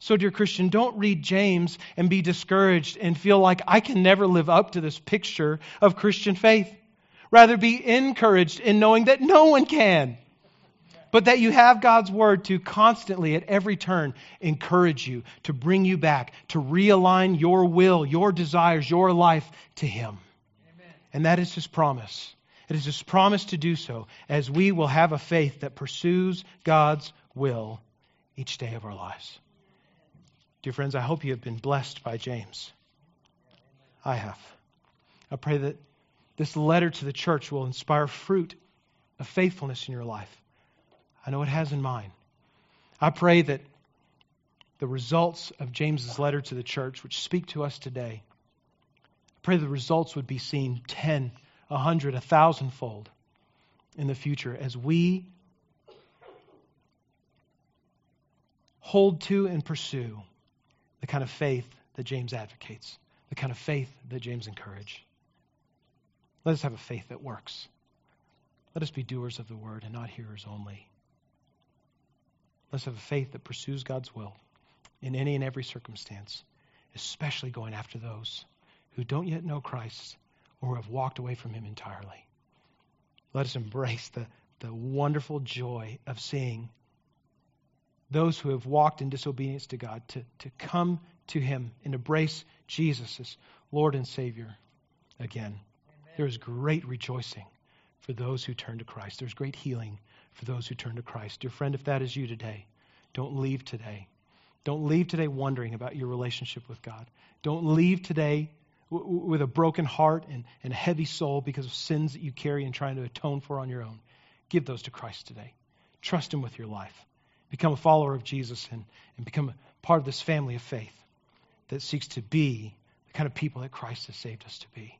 Speaker 1: So, dear Christian, don't read James and be discouraged and feel like I can never live up to this picture of Christian faith. Rather, be encouraged in knowing that no one can but that you have God's word to constantly, at every turn, encourage you, to bring you back, to realign your will, your desires, your life to Him. Amen. And that is His promise. It is His promise to do so as we will have a faith that pursues God's will each day of our lives. Dear friends, I hope you have been blessed by James. I have. I pray that this letter to the church will inspire fruit of faithfulness in your life I know it has in mine. I pray that the results of James's letter to the church, which speak to us today, I pray the results would be seen 10, 100, a thousandfold in the future as we hold to and pursue the kind of faith that James advocates, the kind of faith that James encourages. Let us have a faith that works. Let us be doers of the word and not hearers only. Let us have a faith that pursues God's will in any and every circumstance, especially going after those who don't yet know Christ or have walked away from him entirely. Let us embrace the, the wonderful joy of seeing those who have walked in disobedience to God to, to come to him and embrace Jesus as Lord and Savior again. Amen. There is great rejoicing for those who turn to Christ. There's great healing for those who turn to Christ. Dear friend, if that is you today, don't leave today. Don't leave today wondering about your relationship with God. Don't leave today w- with a broken heart and, and a heavy soul because of sins that you carry and trying to atone for on your own. Give those to Christ today. Trust Him with your life. Become a follower of Jesus and, and become part of this family of faith that seeks to be the kind of people that Christ has saved us to be.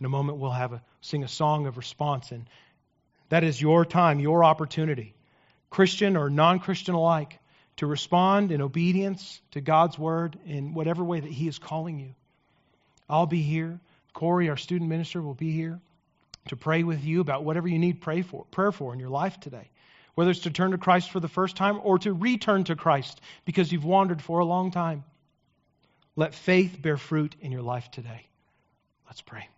Speaker 1: In a moment, we'll have a sing a song of response, and that is your time, your opportunity, Christian or non-Christian alike, to respond in obedience to God's word in whatever way that He is calling you. I'll be here. Corey, our student minister, will be here to pray with you about whatever you need pray for, prayer for in your life today. Whether it's to turn to Christ for the first time or to return to Christ because you've wandered for a long time. Let faith bear fruit in your life today. Let's pray.